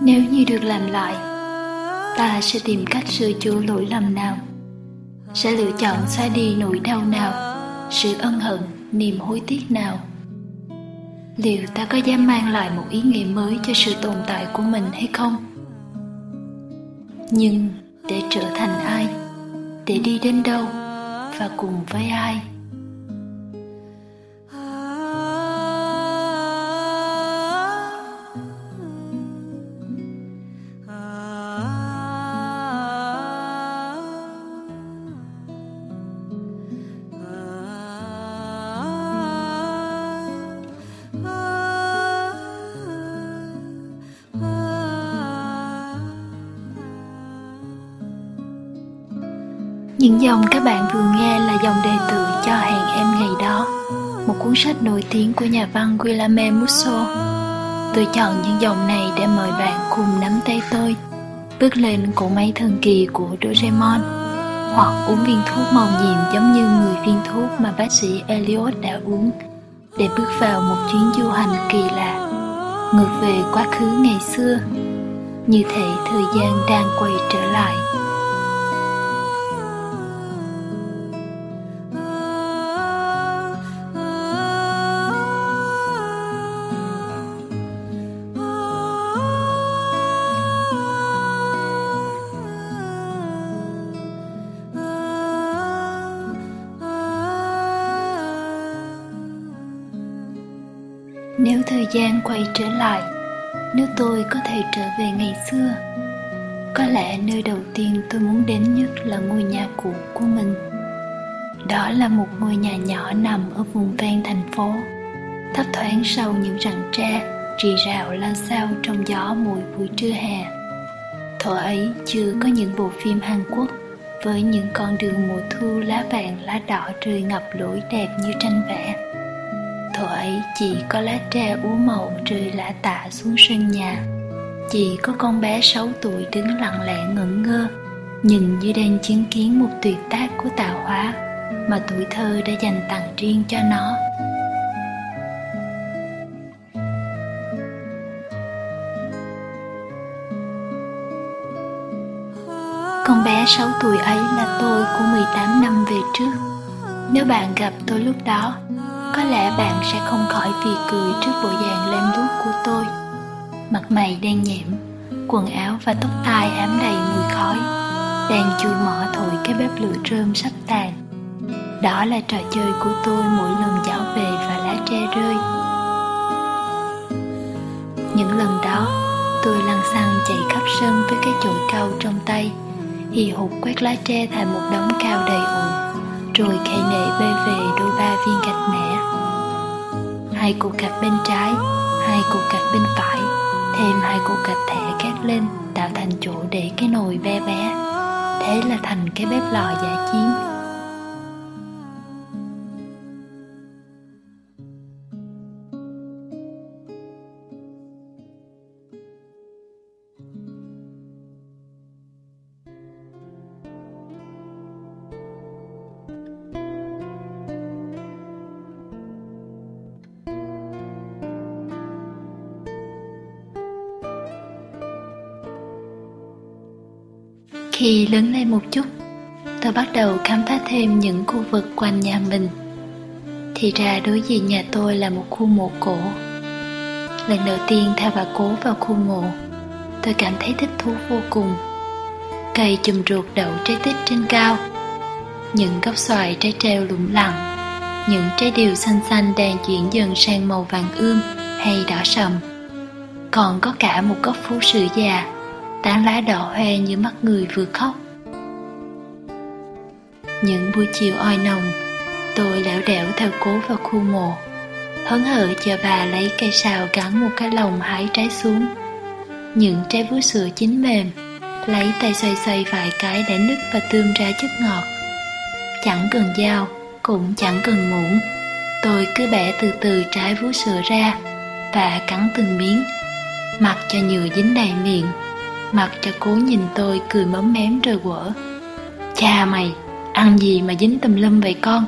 nếu như được làm lại ta sẽ tìm cách sửa chữa lỗi lầm nào. Sẽ lựa chọn xóa đi nỗi đau nào, sự ân hận, niềm hối tiếc nào. Liệu ta có dám mang lại một ý nghĩa mới cho sự tồn tại của mình hay không? Nhưng để trở thành ai? Để đi đến đâu? Và cùng với ai? Những dòng các bạn vừa nghe là dòng đề tự cho hẹn em ngày đó. Một cuốn sách nổi tiếng của nhà văn Guillaume Musso. Tôi chọn những dòng này để mời bạn cùng nắm tay tôi, Bước lên cỗ máy thần kỳ của Doraemon, Hoặc uống viên thuốc màu nhiệm giống như 10 viên thuốc mà bác sĩ Elliot đã uống, Để bước vào một chuyến du hành kỳ lạ, Ngược về quá khứ ngày xưa. Như thể thời gian đang quay trở lại. Có lẽ nơi đầu tiên tôi muốn đến nhất là ngôi nhà cũ của mình. Đó là một ngôi nhà nhỏ nằm ở vùng ven thành phố. Thấp thoáng sau những rặng tre rì rào lao xao trong gió mùi buổi trưa hè. Thuở ấy chưa có những bộ phim hàn quốc với những con đường mùa thu lá vàng lá đỏ rơi ngập lối đẹp như tranh vẽ. Thuở ấy chỉ có lá tre úa màu rơi lã tạ xuống sân nhà chỉ có con bé 6 tuổi đứng lặng lẽ ngẩn ngơ, nhìn như đang chứng kiến một tuyệt tác của tạo hóa mà tuổi thơ đã dành tặng riêng cho nó. Con bé 6 tuổi ấy là tôi của 18 năm về trước. Nếu bạn gặp tôi lúc đó, có lẽ bạn sẽ không khỏi vì cười trước bộ dạng lem luốc của tôi mặt mày đen nhẹm, quần áo và tóc tai ám đầy mùi khói, đang chui mỏ thổi cái bếp lửa rơm sắp tàn. Đó là trò chơi của tôi mỗi lần dạo về và lá tre rơi. Những lần đó, tôi lăn xăng chạy khắp sân với cái chổi cau trong tay, hì hục quét lá tre thành một đống cao đầy ụ rồi khệ nệ bê về đôi ba viên gạch mẹ hai cục gạch bên trái, hai cục gạch bên phải thêm hai cục gạch thẻ cát lên, tạo thành chỗ để cái nồi be bé. Thế là thành cái bếp lò giả chiến. Khi lớn lên một chút, tôi bắt đầu khám phá thêm những khu vực quanh nhà mình. Thì ra đối diện nhà tôi là một khu mộ cổ. Lần đầu tiên theo bà cố vào khu mộ, tôi cảm thấy thích thú vô cùng. Cây chùm ruột đậu trái tích trên cao, những gốc xoài trái treo lủng lẳng, những trái điều xanh xanh đang chuyển dần sang màu vàng ươm hay đỏ sầm. Còn có cả một gốc phú sữa già tán lá đỏ hoe như mắt người vừa khóc. Những buổi chiều oi nồng, tôi lẻo đẻo theo cố vào khu mộ. Hớn hở chờ bà lấy cây sào gắn một cái lồng hái trái xuống. Những trái vú sữa chín mềm, lấy tay xoay xoay vài cái để nứt và tươm ra chất ngọt. Chẳng cần dao, cũng chẳng cần muỗng. Tôi cứ bẻ từ từ trái vú sữa ra và cắn từng miếng, mặc cho nhựa dính đầy miệng. Mặt cho cố nhìn tôi cười mớm mém rồi quở. Cha mày, ăn gì mà dính tùm lum vậy con?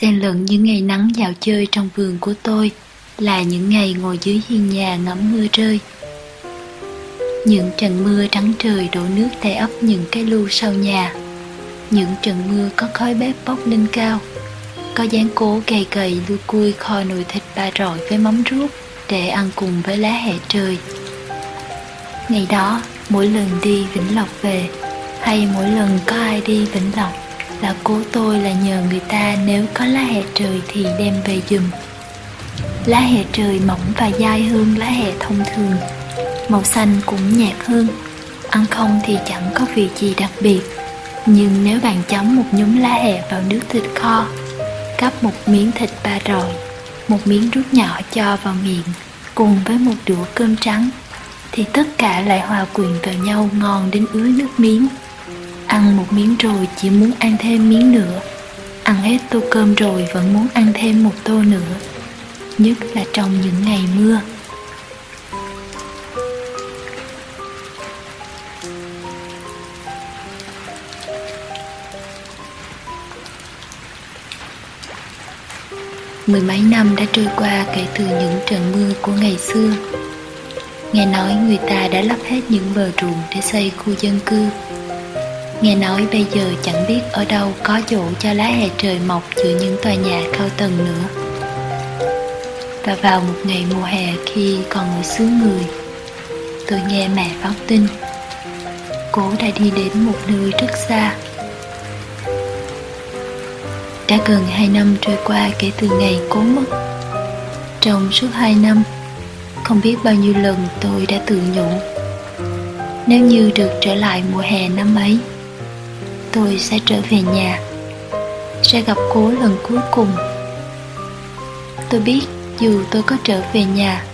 Xen lẫn những ngày nắng dạo chơi trong vườn của tôi là những ngày ngồi dưới hiên nhà ngắm mưa rơi. Những trận mưa trắng trời đổ nước tay ấp những cái lu sau nhà. Những trận mưa có khói bếp bốc lên cao. Có dáng cố gầy gầy lui cui kho nồi thịt ba rọi với mắm ruốc để ăn cùng với lá hẹ trời. Ngày đó, mỗi lần đi vĩnh lộc về, hay mỗi lần có ai đi vĩnh lộc là cố tôi là nhờ người ta nếu có lá hẹ trời thì đem về giùm. Lá hẹ trời mỏng và dai hơn lá hẹ thông thường, màu xanh cũng nhạt hơn. Ăn không thì chẳng có vị gì đặc biệt. Nhưng nếu bạn chấm một nhúm lá hẹ vào nước thịt kho, cắp một miếng thịt ba rọi, một miếng rút nhỏ cho vào miệng cùng với một đũa cơm trắng, thì tất cả lại hòa quyện vào nhau ngon đến ứa nước miếng ăn một miếng rồi chỉ muốn ăn thêm miếng nữa. Ăn hết tô cơm rồi vẫn muốn ăn thêm một tô nữa. Nhất là trong những ngày mưa. Mười mấy năm đã trôi qua kể từ những trận mưa của ngày xưa. Nghe nói người ta đã lấp hết những bờ ruộng để xây khu dân cư. Nghe nói bây giờ chẳng biết ở đâu có chỗ cho lá hè trời mọc giữa những tòa nhà cao tầng nữa. Và vào một ngày mùa hè khi còn ở xứ người, Tôi nghe mẹ báo tin, Cô đã đi đến một nơi rất xa. Đã gần hai năm trôi qua kể từ ngày cố mất. Trong suốt hai năm, Không biết bao nhiêu lần tôi đã tự nhủ, Nếu như được trở lại mùa hè năm ấy Tôi sẽ trở về nhà, Sẽ gặp cố lần cuối cùng. Tôi biết dù tôi có trở về nhà,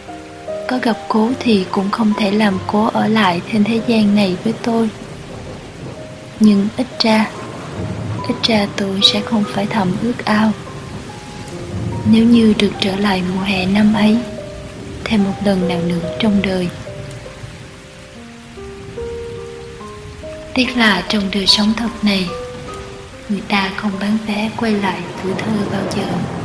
Có gặp cố thì cũng không thể làm cố ở lại trên thế gian này với tôi. Nhưng ít ra ít ra tôi sẽ không phải thầm ước ao. Nếu như được trở lại mùa hè năm ấy, thêm một lần nào nữa trong đời tiếc là trong đời sống thật này, người ta không bán vé quay lại tuổi thơ bao giờ.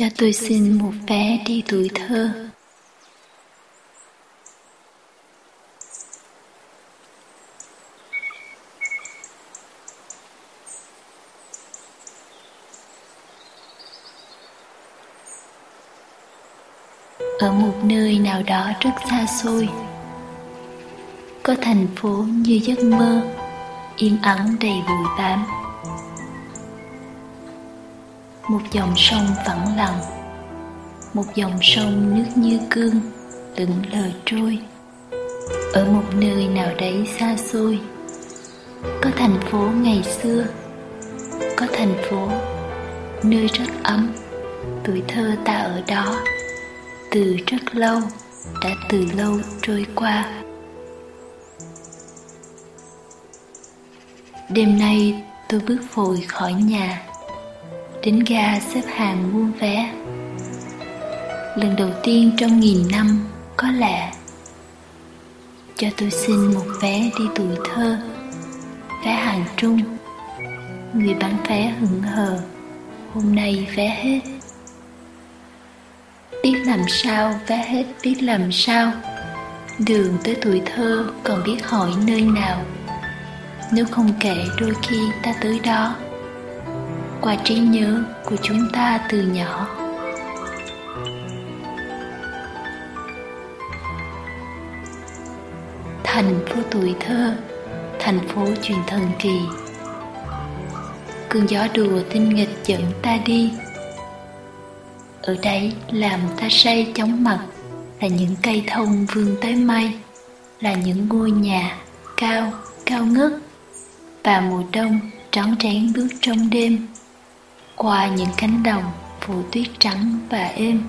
Cho tôi xin một vé đi tuổi thơ. Ở một nơi nào đó rất xa xôi, có thành phố như giấc mơ, yên ắng đầy bụi bám một dòng sông phẳng lặng. Một dòng sông nước như cương, lững lờ trôi. Ở một nơi nào đấy xa xôi. Có thành phố ngày xưa. Có thành phố nơi rất ấm. Tuổi thơ ta ở đó. Từ rất lâu, đã từ lâu trôi qua. Đêm nay tôi bước vội khỏi nhà đến ga xếp hàng mua vé. Lần đầu tiên trong nghìn năm có lẽ, cho tôi xin một vé đi tuổi thơ, vé hàng trung. Người bán vé hững hờ, hôm nay vé hết. Biết làm sao, vé hết biết làm sao. Đường tới tuổi thơ còn biết hỏi nơi nào. Nếu không kể đôi khi ta tới đó qua trí nhớ của chúng ta từ nhỏ. Thành phố tuổi thơ, thành phố truyền thần kỳ. Cơn gió đùa tinh nghịch dẫn ta đi. Ở đấy làm ta say chóng mặt là những cây thông vươn tới mây là những ngôi nhà cao cao ngất và mùa đông trắng trén bước trong đêm qua những cánh đồng phủ tuyết trắng và êm.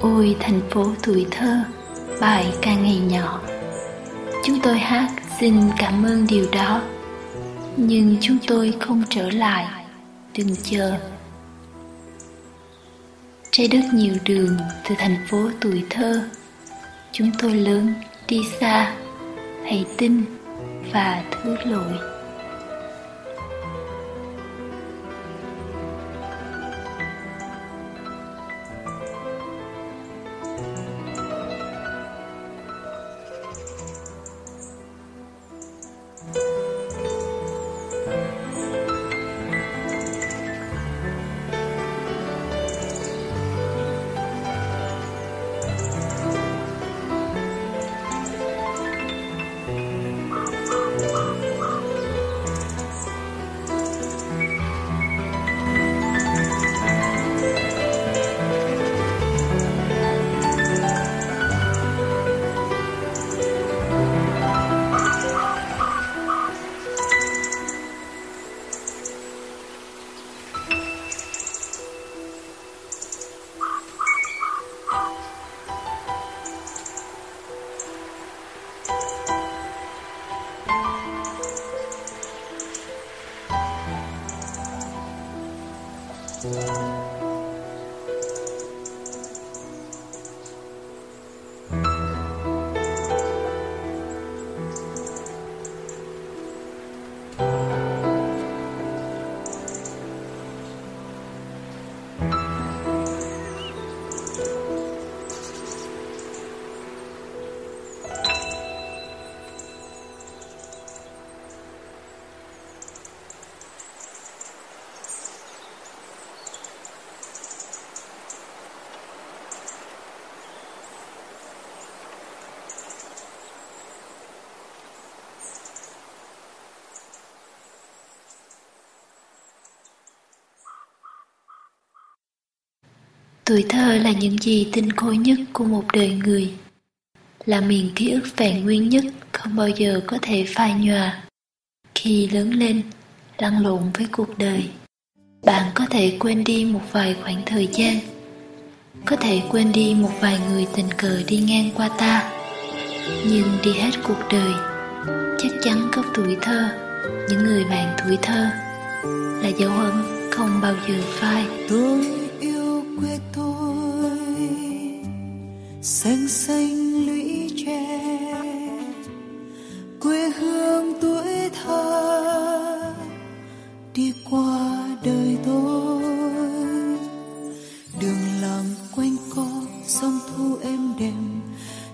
Ôi, thành phố tuổi thơ, bài ca ngày nhỏ. Chúng tôi hát xin cảm ơn điều đó, nhưng chúng tôi không trở lại, đừng chờ. Trái đất nhiều đường từ thành phố tuổi thơ chúng tôi lớn đi xa hãy tin và thứ lỗi. Tuổi thơ là những gì tinh khôi nhất của một đời người Là miền ký ức vẹn nguyên nhất không bao giờ có thể phai nhòa. Khi lớn lên, lăn lộn với cuộc đời Bạn có thể quên đi một vài khoảng thời gian Có thể quên đi một vài người tình cờ đi ngang qua ta. Nhưng đi hết cuộc đời Chắc chắn có tuổi thơ Những người bạn tuổi thơ Là dấu ấn không bao giờ phai. Tôi quê tôi. Xanh xanh lũy tre, quê hương tuổi thơ. Đi qua đời tôi, đường làng quanh co, sông thu êm đềm.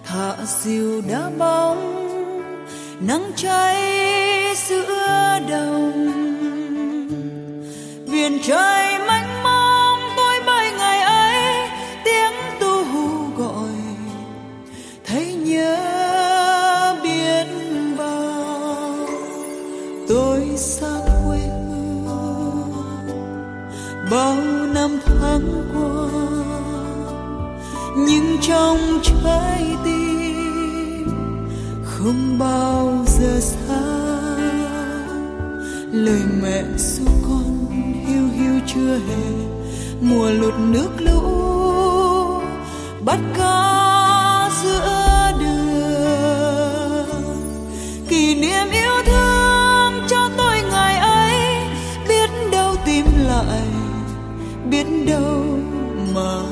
Thả diều đá bóng, nắng cháy giữa đồng. Biển trời mây. Thoáng qua. Nhưng trong trái tim không bao giờ xa. Lời mẹ ru con hiu hiu chưa hề mùa lụt nước lũ, bắt cá giữa đâu mà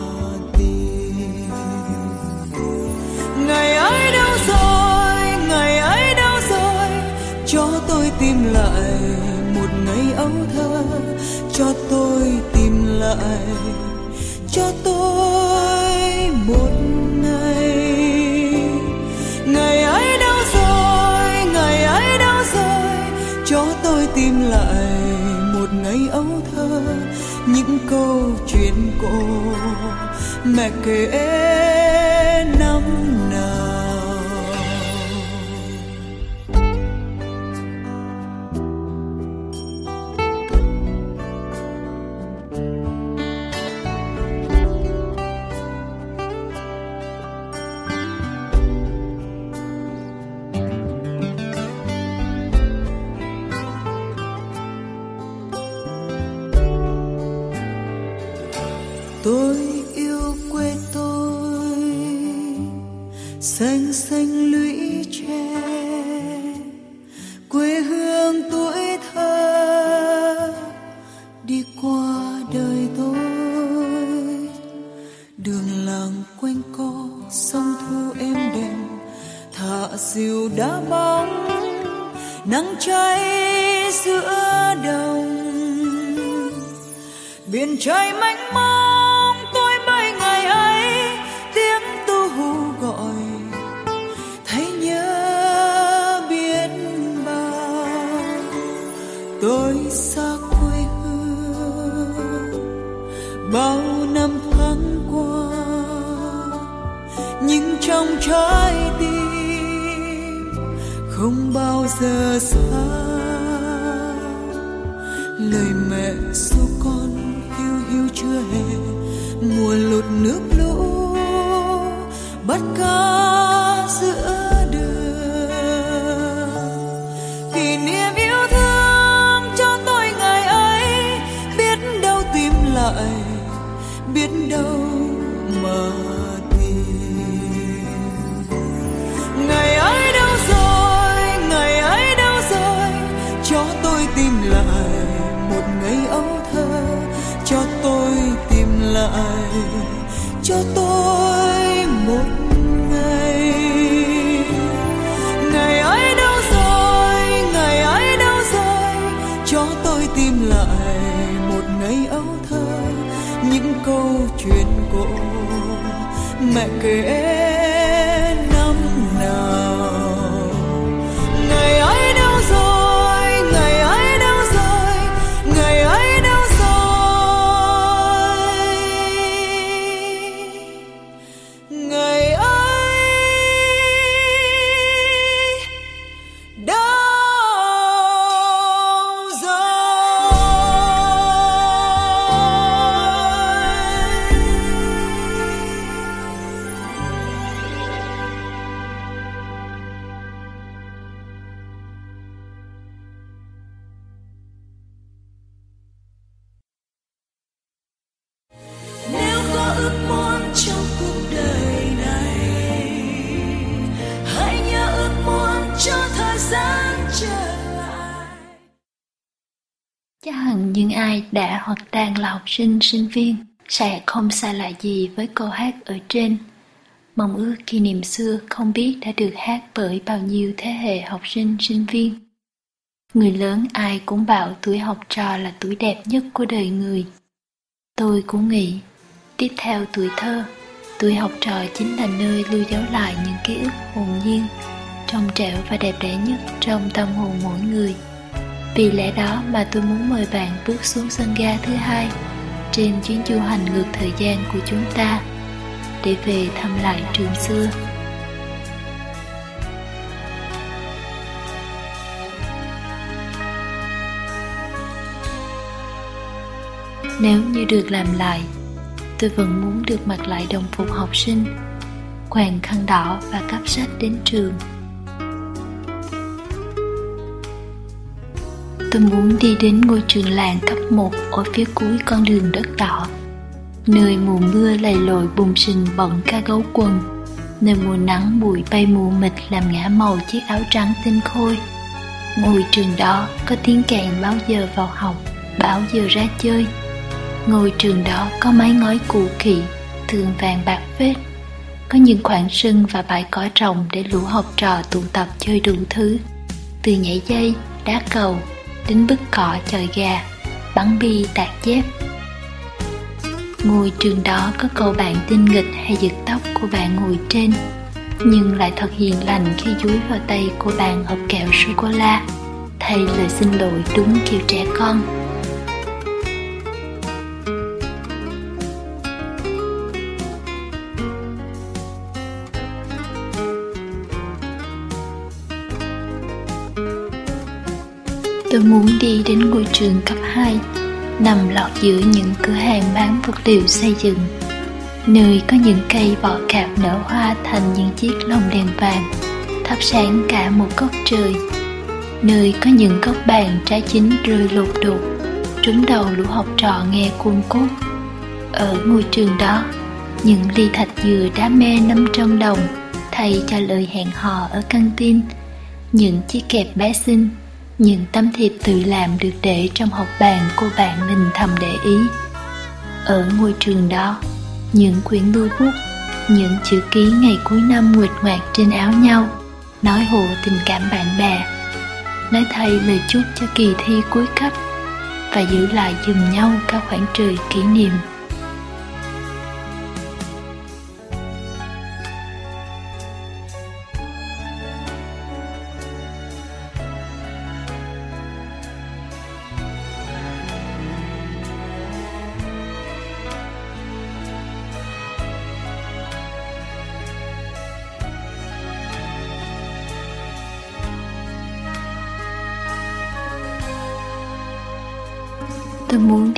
tìm. Ngày ấy đâu rồi, ngày ấy đâu rồi, cho tôi tìm lại một ngày ấu thơ, cho tôi tìm lại cô. Mẹ kể em tôi câu chuyện cổ mẹ kể đã hoặc đang là học sinh, sinh viên sẽ không xa lạ gì với câu hát ở trên. Mong ước kỷ niệm xưa không biết đã được hát bởi bao nhiêu thế hệ học sinh, sinh viên. Người lớn ai cũng bảo tuổi học trò là tuổi đẹp nhất của đời người. Tôi cũng nghĩ, tiếp theo tuổi thơ, tuổi học trò chính là nơi lưu dấu lại những ký ức hồn nhiên, trong trẻo và đẹp đẽ nhất trong tâm hồn mỗi người. Vì lẽ đó mà tôi muốn mời bạn bước xuống sân ga thứ hai trên chuyến du hành ngược thời gian của chúng ta để về thăm lại trường xưa. Nếu như được làm lại, tôi vẫn muốn được mặc lại đồng phục học sinh, quàng khăn đỏ và cắp sách đến trường. Tôi muốn đi đến ngôi trường làng cấp 1 ở phía cuối con đường đất đỏ. Nơi mùa mưa lầy lội bùng sình bận ca gấu quần. Nơi mùa nắng bụi bay mù mịt làm ngã màu chiếc áo trắng tinh khôi. Ngôi trường đó có tiếng kèn báo giờ vào học, báo giờ ra chơi. Ngôi trường đó có mái ngói cũ kỹ, thường vàng bạc phết. Có những khoảng sân và bãi cỏ trồng để lũ học trò tụ tập chơi đủ thứ. Từ nhảy dây, đá cầu, đến bức cỏ chọi gà, bắn bi tạt dép. Ngôi trường đó có câu bạn tinh nghịch hay giật tóc của bạn ngồi trên, nhưng lại thật hiền lành khi dúi vào tay của bạn hộp kẹo sô cô la. Thay lời xin lỗi đúng kiểu trẻ con. Tôi muốn đi đến ngôi trường cấp 2 Nằm lọt giữa những cửa hàng bán vật liệu xây dựng, Nơi có những cây vỏ cạp nở hoa thành những chiếc lồng đèn vàng, Thắp sáng cả một góc trời, Nơi có những góc bàn trái chín rơi lột đột, Trúng đầu lũ học trò nghe cuồng cốt. Ở ngôi trường đó, những ly thạch dừa đá me 500 đồng, thay cho lời hẹn hò ở căng tin, những chiếc kẹp bé xinh những tấm thiệp tự làm được để trong học bàn cô bạn mình thầm để ý. Ở ngôi trường đó, những quyển đuôi bút, những chữ ký ngày cuối năm nguệt ngoạc trên áo nhau, nói hộ tình cảm bạn bè, nói thay lời chúc cho kỳ thi cuối cấp và giữ lại giùm nhau cả khoảng trời kỷ niệm.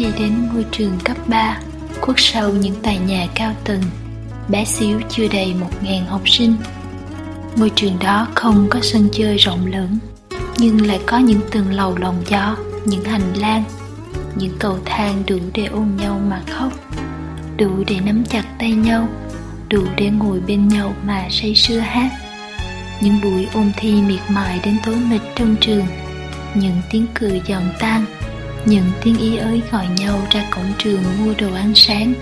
Đi đến ngôi trường cấp 3 Khuất sau những tòa nhà cao tầng, Bé xíu chưa đầy một ngàn học sinh. Ngôi trường đó không có sân chơi rộng lớn, Nhưng lại có những tầng lầu lồng gió, Những hành lang, Những cầu thang đủ để ôm nhau mà khóc, Đủ để nắm chặt tay nhau, Đủ để ngồi bên nhau mà say sưa hát. Những buổi ôn thi miệt mài đến tối mịt trong trường, Những tiếng cười giòn tan những tiếng ý ới gọi nhau ra cổng trường mua đồ ăn sáng.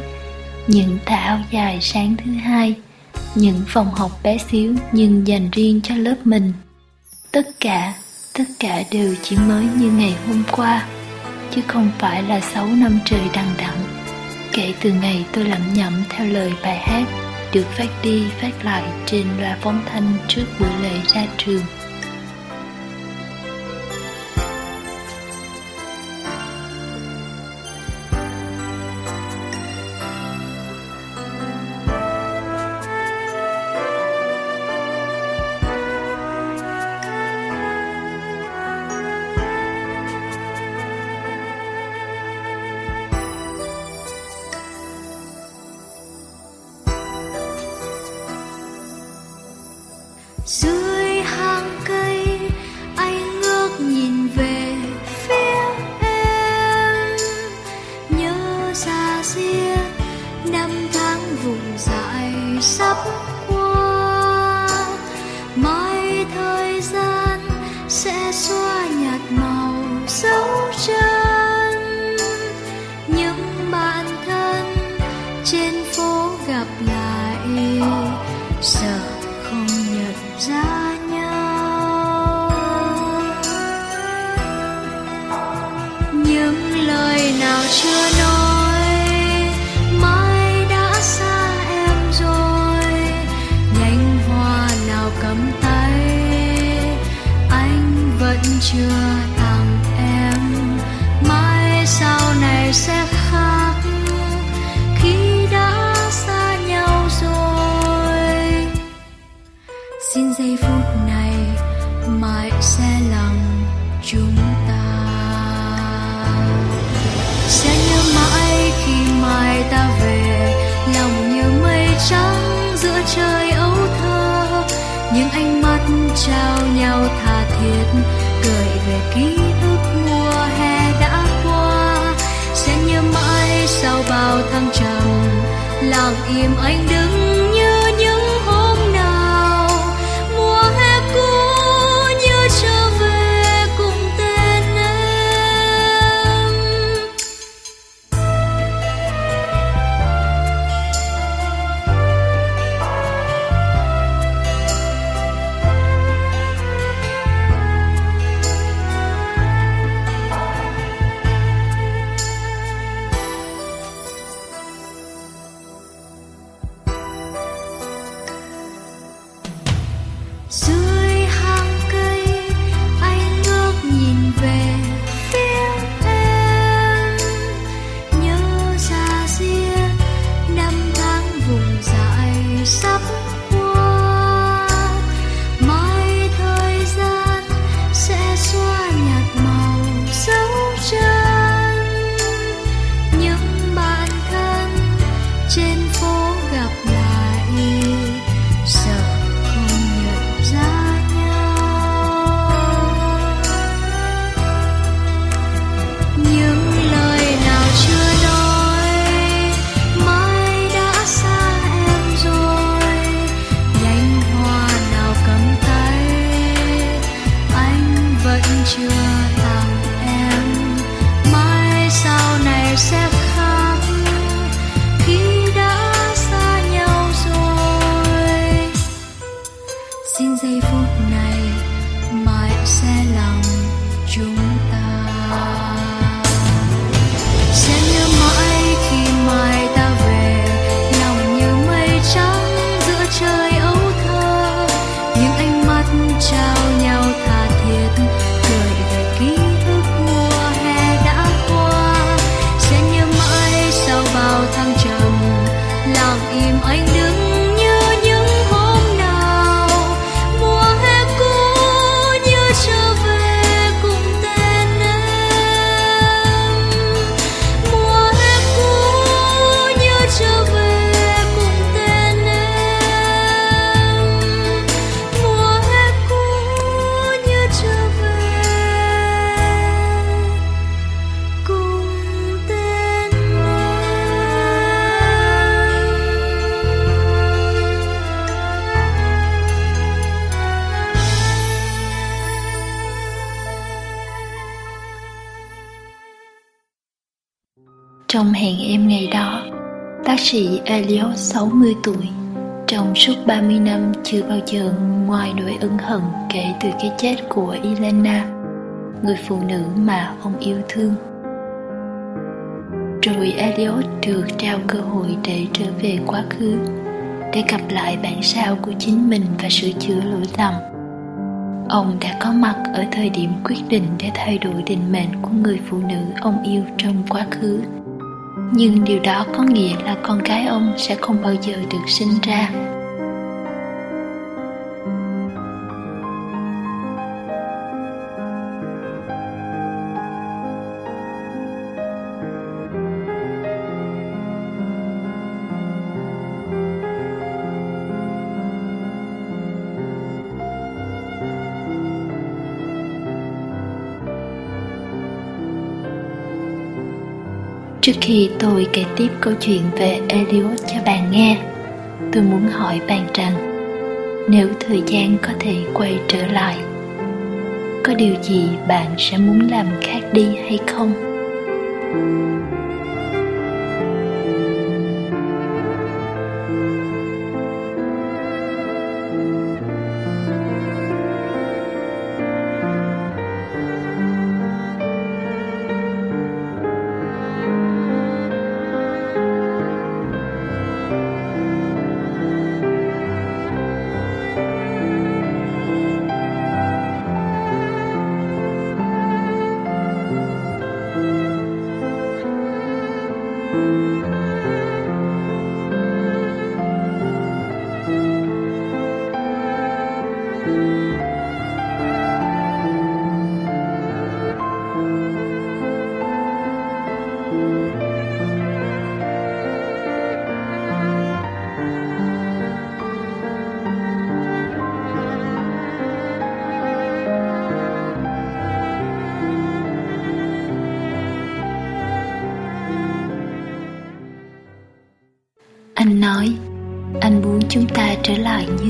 Những tà áo dài sáng thứ hai. Những phòng học bé xíu nhưng dành riêng cho lớp mình. Tất cả tất cả đều chỉ mới như ngày hôm qua, chứ không phải là sáu năm trời đằng đẵng. Kể từ ngày tôi lẩm nhẩm theo lời bài hát được phát đi phát lại trên loa phóng thanh trước buổi lễ ra trường. Trong hẹn em ngày đó, bác sĩ Elliot 60 tuổi, trong suốt 30 năm chưa bao giờ ngoài nỗi ân hận kể từ cái chết của Elena, người phụ nữ mà ông yêu thương. Rồi Elliot được trao cơ hội để trở về quá khứ, để gặp lại bản sao của chính mình và sửa chữa lỗi lầm. Ông đã có mặt ở thời điểm quyết định để thay đổi định mệnh của người phụ nữ ông yêu trong quá khứ nhưng điều đó có nghĩa là con gái ông sẽ không bao giờ được sinh ra. Trước khi tôi kể tiếp câu chuyện về Eliot cho bạn nghe, tôi muốn hỏi bạn rằng nếu thời gian có thể quay trở lại, có điều gì bạn sẽ muốn làm khác đi hay không?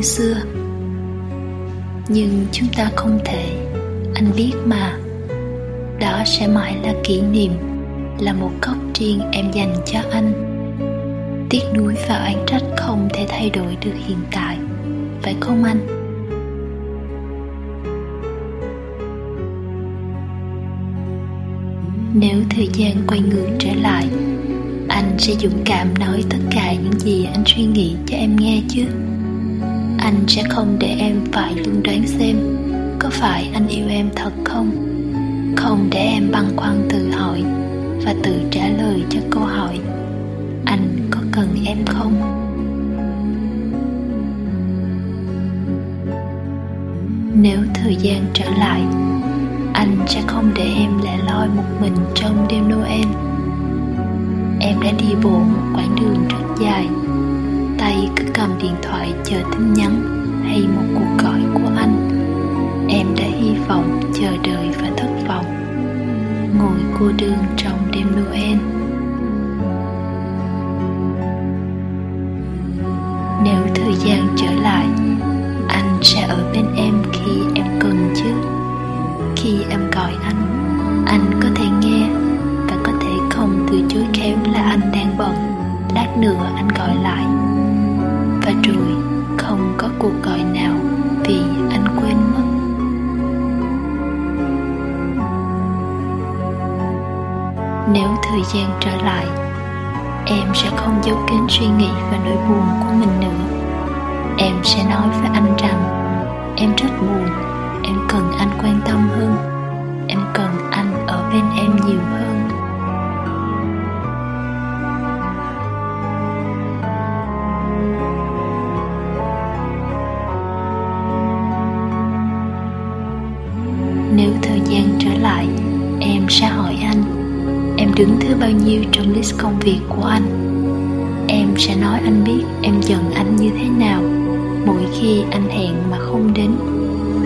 Như xưa. Nhưng chúng ta không thể. Anh biết mà. Đó sẽ mãi là kỷ niệm, Là một góc riêng em dành cho anh. Tiếc nuối và oán trách không thể thay đổi được hiện tại. Phải không anh? Nếu thời gian quay ngược trở lại, anh sẽ dũng cảm nói tất cả những gì anh suy nghĩ cho em nghe chứ? Anh sẽ không để em phải luôn đoán xem có phải anh yêu em thật không. Không để em băn khoăn tự hỏi và tự trả lời cho câu hỏi, anh có cần em không? Nếu thời gian trở lại, anh sẽ không để em lẻ loi một mình trong đêm noel. Em đã đi bộ một quãng đường rất dài tay cứ cầm điện thoại chờ tin nhắn hay một cuộc gọi của anh. Em đã hy vọng, chờ đợi và thất vọng. Ngồi cô đơn trong đêm noel. Em sẽ không giấu kín suy nghĩ và nỗi buồn của mình nữa. Em sẽ nói với anh rằng, em rất buồn, em cần anh quan tâm hơn. Em cần anh ở bên em nhiều hơn. Đứng thứ bao nhiêu trong list công việc của anh? Em sẽ nói anh biết em giận anh như thế nào. Mỗi khi anh hẹn mà không đến,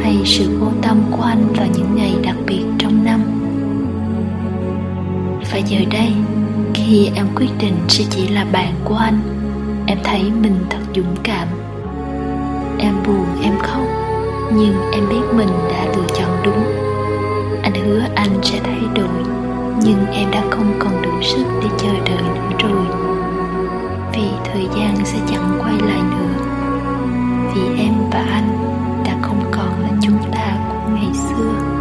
hay sự vô tâm của anh vào những ngày đặc biệt trong năm. Và giờ đây, khi em quyết định sẽ chỉ là bạn của anh, em thấy mình thật dũng cảm. Em buồn em khóc, nhưng em biết mình đã lựa chọn đúng. Anh hứa anh sẽ thay đổi nhưng em đã không còn đủ sức để chờ đợi nữa rồi. Vì thời gian sẽ chẳng quay lại nữa. Vì em và anh đã không còn là chúng ta của ngày xưa.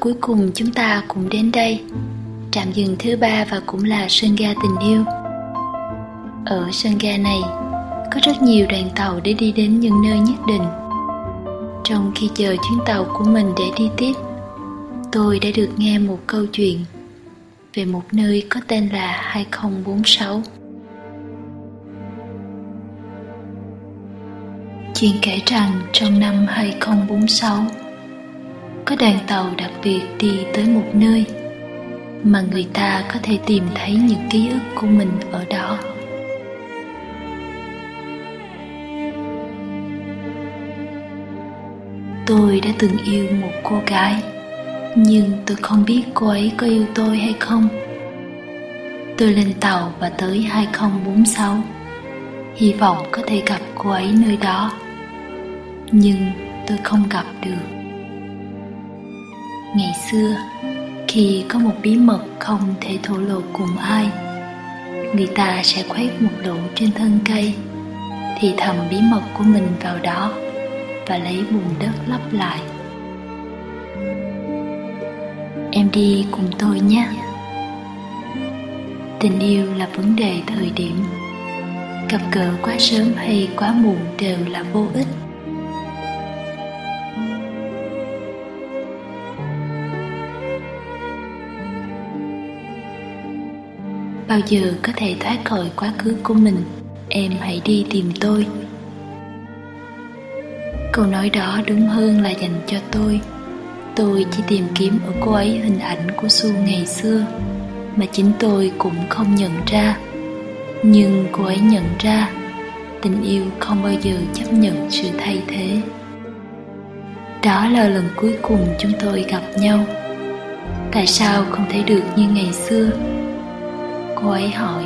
Cuối cùng chúng ta cũng đến đây. Trạm dừng thứ ba và cũng là sân ga tình yêu. Ở sân ga này, Có rất nhiều đoàn tàu để đi đến những nơi nhất định. Trong khi chờ chuyến tàu của mình để đi tiếp, Tôi đã được nghe một câu chuyện Về một nơi có tên là 2046 Chuyện kể rằng trong năm 2046 có đoàn tàu đặc biệt đi tới một nơi mà người ta có thể tìm thấy những ký ức của mình ở đó. Tôi đã từng yêu một cô gái, nhưng tôi không biết cô ấy có yêu tôi hay không. Tôi lên tàu và tới 2046 hy vọng có thể gặp cô ấy nơi đó. Nhưng tôi không gặp được ngày xưa, khi có một bí mật không thể thổ lộ cùng ai, người ta sẽ khoét một lỗ trên thân cây, thì thầm bí mật của mình vào đó và lấy bùn đất lấp lại. Em đi cùng tôi nhé. Tình yêu là vấn đề thời điểm. Gặp gỡ quá sớm hay quá muộn đều là vô ích. Bao giờ có thể thoát khỏi quá khứ của mình? Em hãy đi tìm tôi. Câu nói đó đúng hơn là dành cho tôi. Tôi chỉ tìm kiếm ở cô ấy hình ảnh của su ngày xưa, mà chính tôi cũng không nhận ra. Nhưng cô ấy nhận ra, tình yêu không bao giờ chấp nhận sự thay thế. Đó là lần cuối cùng chúng tôi gặp nhau. Tại sao không thể được như ngày xưa? Cô ấy hỏi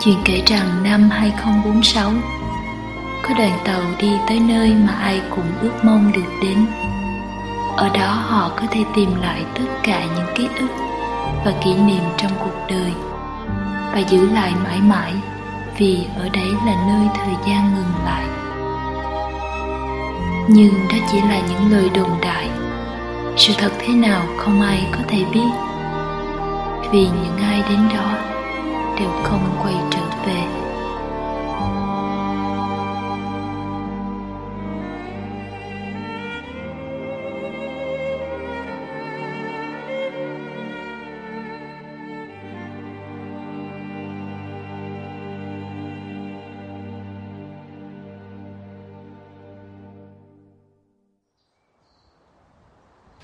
Chuyện kể rằng năm 2046 Có đoàn tàu đi tới nơi mà ai cũng ước mong được đến. Ở đó họ có thể tìm lại tất cả những ký ức và kỷ niệm trong cuộc đời Và giữ lại mãi mãi. Vì ở đấy là nơi thời gian ngừng lại. Nhưng đó chỉ là những lời đồn đại. Sự thật thế nào không ai có thể biết. Vì những ai đến đó đều không quay trở về.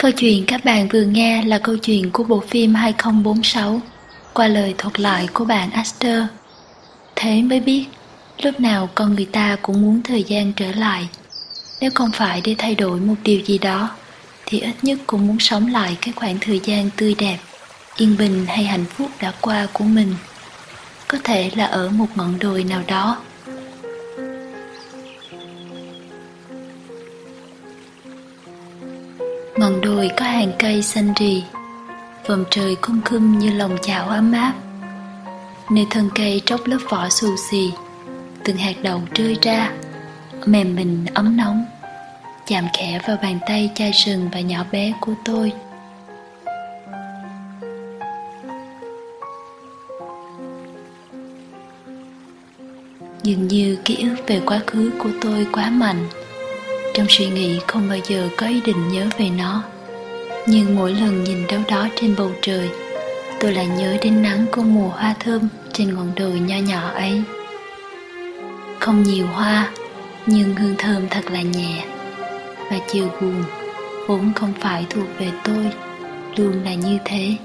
Câu chuyện các bạn vừa nghe là câu chuyện của bộ phim 2046 qua lời thuật lại của bạn Aster. Thế mới biết, lúc nào con người ta cũng muốn thời gian trở lại. Nếu không phải để thay đổi một điều gì đó, thì ít nhất cũng muốn sống lại cái khoảng thời gian tươi đẹp, yên bình hay hạnh phúc đã qua của mình. Có thể là ở một ngọn đồi nào đó. Ngọn đồi có hàng cây xanh rì. Vòm trời khung khum như lòng chảo ấm áp nơi thân cây tróc lớp vỏ xù xì, từng hạt đậu rơi ra, mềm mình ấm nóng, chạm khẽ vào bàn tay chai sừng và nhỏ bé của tôi. Dường như ký ức về quá khứ của tôi quá mạnh trong suy nghĩ không bao giờ có ý định nhớ về nó. Nhưng mỗi lần nhìn đâu đó trên bầu trời, tôi lại nhớ đến nắng của mùa hoa thơm trên ngọn đồi nho nhỏ ấy. Không nhiều hoa, nhưng hương thơm thật là nhẹ. Và chiều buồn vốn không phải thuộc về tôi, luôn là như thế.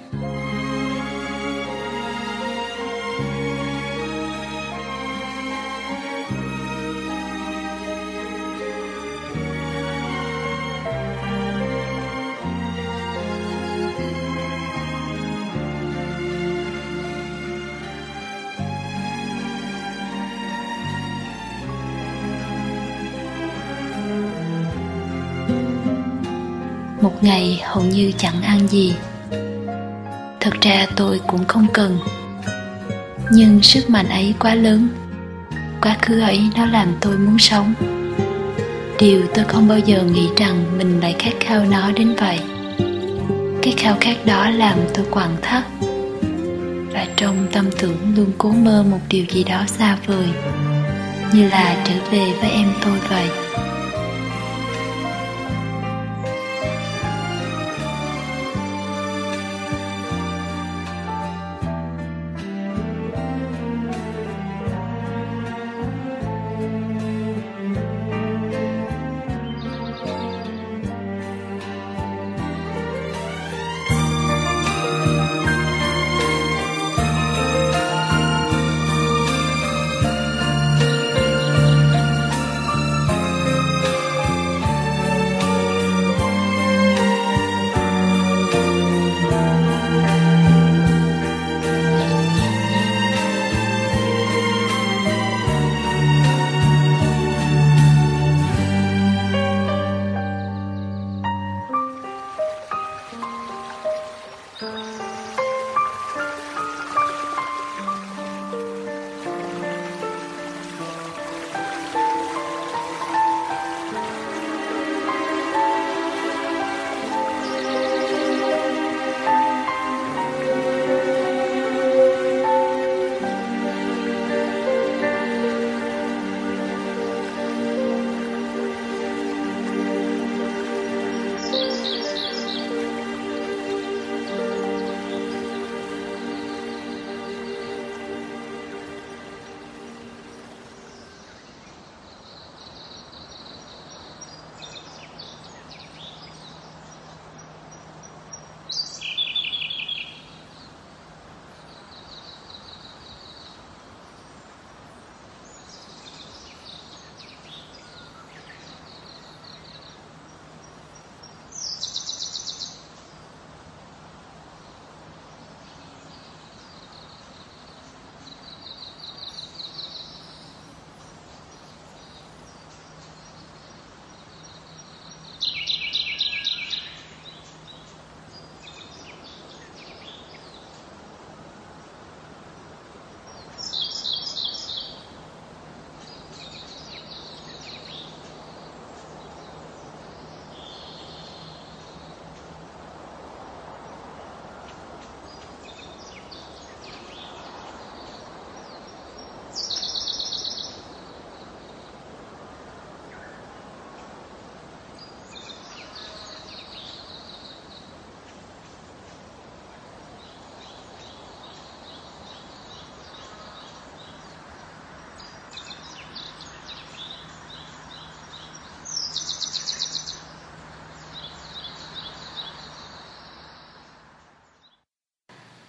Ngày hầu như chẳng ăn gì. Thật ra tôi cũng không cần. Nhưng sức mạnh ấy quá lớn. Quá khứ ấy nó làm tôi muốn sống. Điều tôi không bao giờ nghĩ rằng mình lại khát khao nó đến vậy. Cái khao khát đó làm tôi quặn thắt. Và trong tâm tưởng luôn cố mơ một điều gì đó xa vời, như là trở về với em tôi vậy.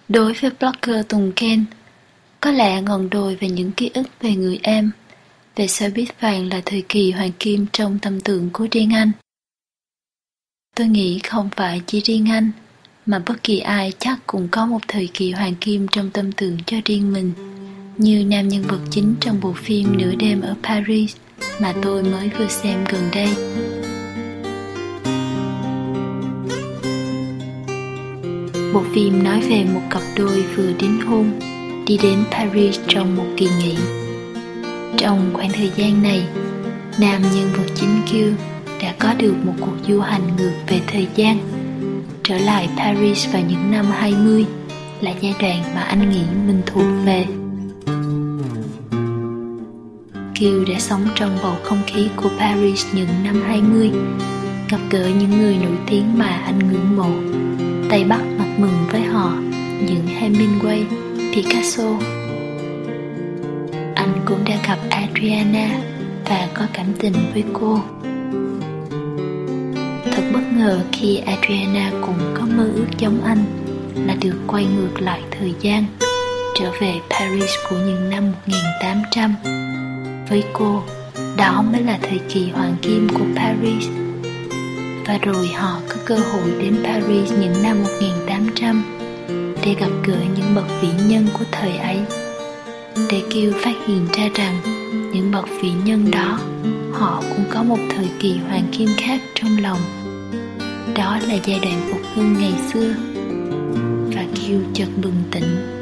Đối với blogger Tùng Ken, có lẽ ngọn đồi về những ký ức về người em, về xe buýt vàng là thời kỳ hoàng kim trong tâm tưởng của riêng anh. Tôi nghĩ không phải chỉ riêng anh, mà bất kỳ ai chắc cũng có một thời kỳ hoàng kim trong tâm tưởng cho riêng mình, như nam nhân vật chính trong bộ phim Nửa đêm ở Paris mà tôi mới vừa xem gần đây. Bộ phim nói về một cặp đôi vừa đính hôn đi đến Paris trong một kỳ nghỉ. Trong khoảng thời gian này, nam nhân vật chính Kill đã có được một cuộc du hành ngược về thời gian. Trở lại Paris vào những năm 20 là giai đoạn mà anh nghĩ mình thuộc về. Kill đã sống trong bầu không khí của Paris những năm 20, gặp gỡ những người nổi tiếng mà anh ngưỡng mộ, tây bắc mừng với họ, những Hemingway, Picasso. Anh cũng đã gặp Adriana và có cảm tình với cô. Thật bất ngờ khi Adriana cũng có mơ ước giống anh là được quay ngược lại thời gian, trở về Paris của những năm 1800. Với cô, đó mới là thời kỳ hoàng kim của Paris. Và rồi họ có cơ hội đến Paris những năm 1800 để gặp gỡ những bậc vĩ nhân của thời ấy. Để kêu phát hiện ra rằng những bậc vĩ nhân đó, họ cũng có một thời kỳ hoàng kim khác trong lòng. Đó là giai đoạn phục hưng ngày xưa. Và kêu chợt bừng tỉnh.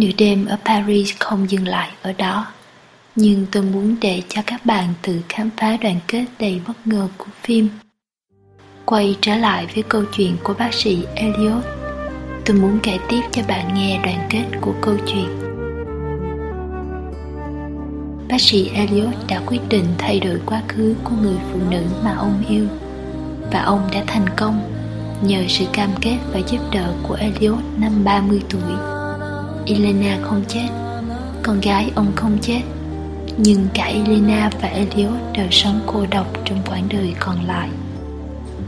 Nửa đêm ở Paris không dừng lại ở đó. Nhưng tôi muốn để cho các bạn tự khám phá đoàn kết đầy bất ngờ của phim. Quay trở lại với câu chuyện của bác sĩ Elliot, Tôi muốn kể tiếp cho bạn nghe đoàn kết của câu chuyện. Bác sĩ Elliot đã quyết định thay đổi quá khứ của người phụ nữ mà ông yêu, Và ông đã thành công nhờ sự cam kết và giúp đỡ của Elliot năm 30 tuổi. Elena không chết Con gái ông không chết Nhưng cả Elena và Elliot đều sống cô độc trong quãng đời còn lại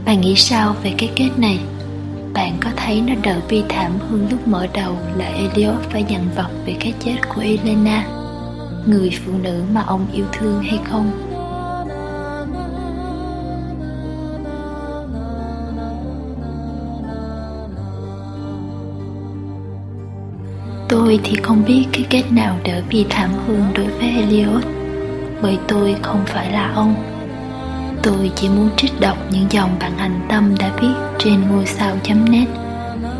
Bạn nghĩ sao về cái kết này? Bạn có thấy nó đỡ bi thảm hơn lúc mở đầu là Elliot phải dằn vặt về cái chết của Elena Người phụ nữ mà ông yêu thương hay không? Tôi thì không biết cái kết nào đỡ bi thảm hơn đối với Elliot, Bởi tôi không phải là ông. Tôi chỉ muốn trích đọc những dòng bạn hành tâm đã viết trên ngôi sao.net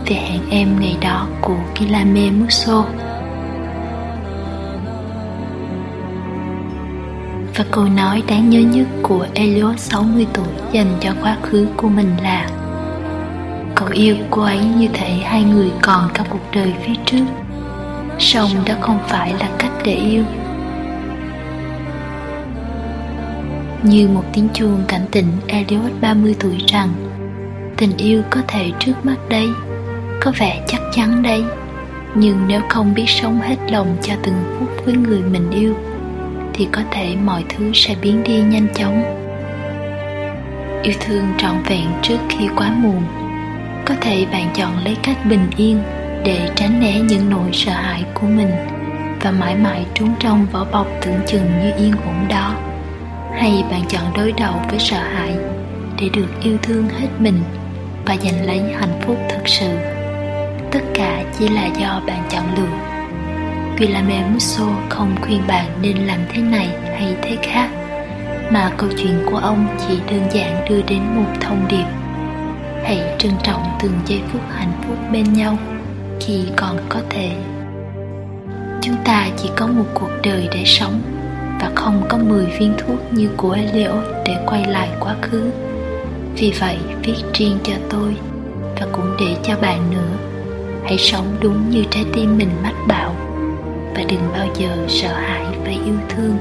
về hẹn em ngày đó của Kilame Musso. Và câu nói đáng nhớ nhất của Elliot 60 tuổi dành cho quá khứ của mình là, Cậu yêu cô ấy như thể hai người còn cả cuộc đời phía trước song đó không phải là cách để yêu. Như một tiếng chuông cảnh tỉnh Elliot 30 tuổi rằng, tình yêu có thể trước mắt đây, có vẻ chắc chắn đây. Nhưng nếu không biết sống hết lòng cho từng phút với người mình yêu, thì có thể mọi thứ sẽ biến đi nhanh chóng. Yêu thương trọn vẹn trước khi quá muộn, có thể bạn chọn lấy cách bình yên để tránh né những nỗi sợ hãi của mình và mãi mãi trốn trong vỏ bọc tưởng chừng như yên ổn đó. Hay bạn chọn đối đầu với sợ hãi để được yêu thương hết mình và giành lấy hạnh phúc thực sự. Tất cả chỉ là do bạn chọn lựa. Guillaume Musso không khuyên bạn nên làm thế này hay thế khác, mà câu chuyện của ông chỉ đơn giản đưa đến một thông điệp. Hãy trân trọng từng giây phút hạnh phúc bên nhau khi còn có thể. Chúng ta chỉ có một cuộc đời để sống và không có 10 viên thuốc như của Eliot để quay lại quá khứ. Vì vậy, viết riêng cho tôi và cũng để cho bạn nữa. Hãy sống đúng như trái tim mình mách bảo và đừng bao giờ sợ hãi và yêu thương.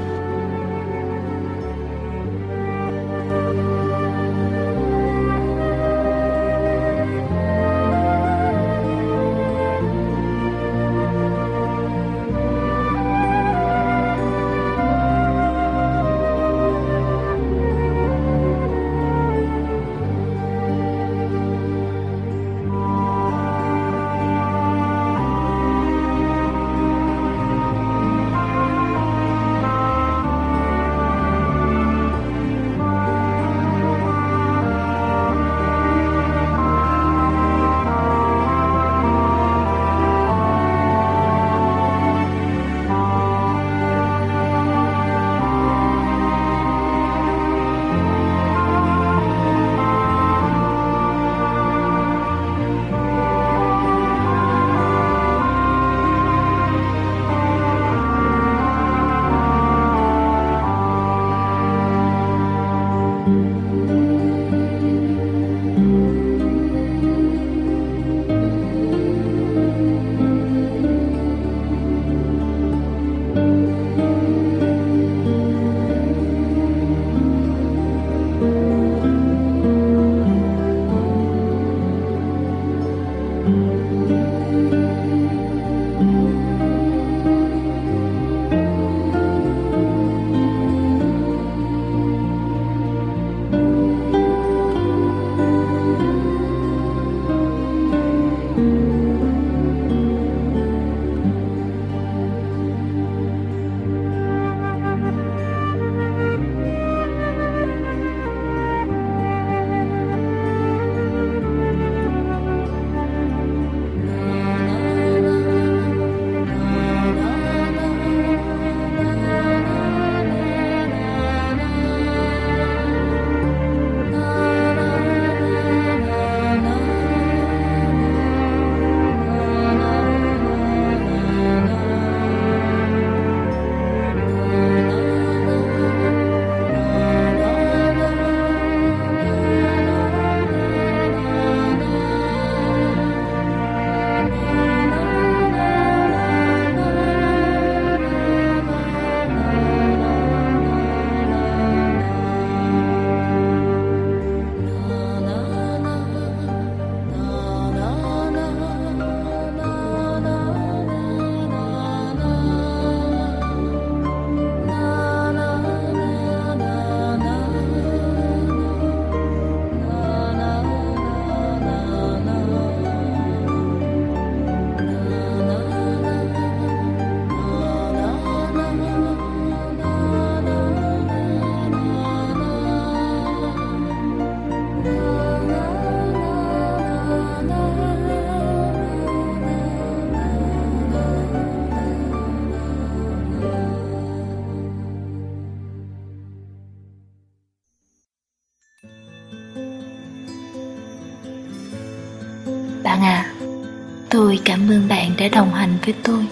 Tôi cảm ơn bạn đã đồng hành với tôi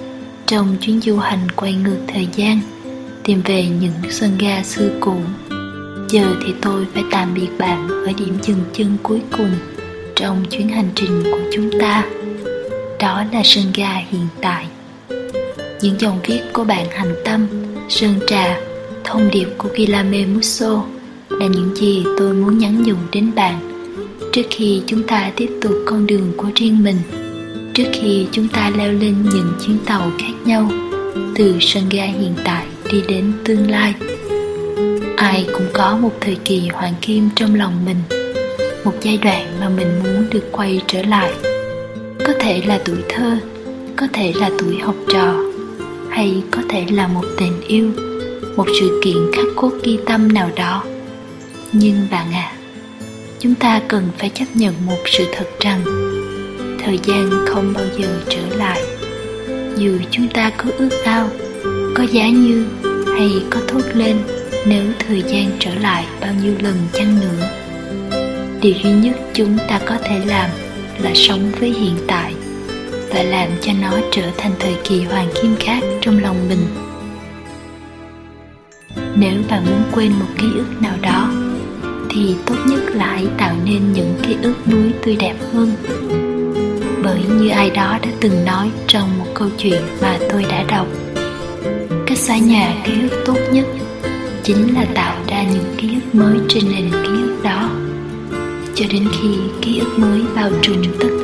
trong chuyến du hành quay ngược thời gian, tìm về những sân ga xưa cũ. Giờ thì tôi phải tạm biệt bạn ở điểm dừng chân cuối cùng trong chuyến hành trình của chúng ta. Đó là sân ga hiện tại. Những dòng viết của bạn Hành Tâm, Sơn Trà, thông điệp của Kilame Musso là những gì tôi muốn nhắn nhủ đến bạn trước khi chúng ta tiếp tục con đường của riêng mình trước khi chúng ta leo lên những chuyến tàu khác nhau, từ sân ga hiện tại đi đến tương lai, ai cũng có một thời kỳ hoàng kim trong lòng mình, một giai đoạn mà mình muốn được quay trở lại. Có thể là tuổi thơ, có thể là tuổi học trò, hay có thể là một tình yêu, một sự kiện khắc cốt ghi tâm nào đó. Nhưng bạn à chúng ta cần phải chấp nhận một sự thật rằng thời gian không bao giờ trở lại. Dù chúng ta có ước ao, có giá như hay có thốt lên, nếu thời gian trở lại bao nhiêu lần chăng nữa, điều duy nhất chúng ta có thể làm là sống với hiện tại và làm cho nó trở thành thời kỳ hoàng kim khác trong lòng mình. Nếu bạn muốn quên một ký ức nào đó, thì tốt nhất là hãy tạo nên những ký ức núi tươi đẹp hơn bởi như ai đó đã từng nói trong một câu chuyện mà tôi đã đọc. Cách xóa nhà ký ức tốt nhất chính là tạo ra những ký ức mới trên nền ký ức đó. Cho đến khi ký ức mới bao trùm tất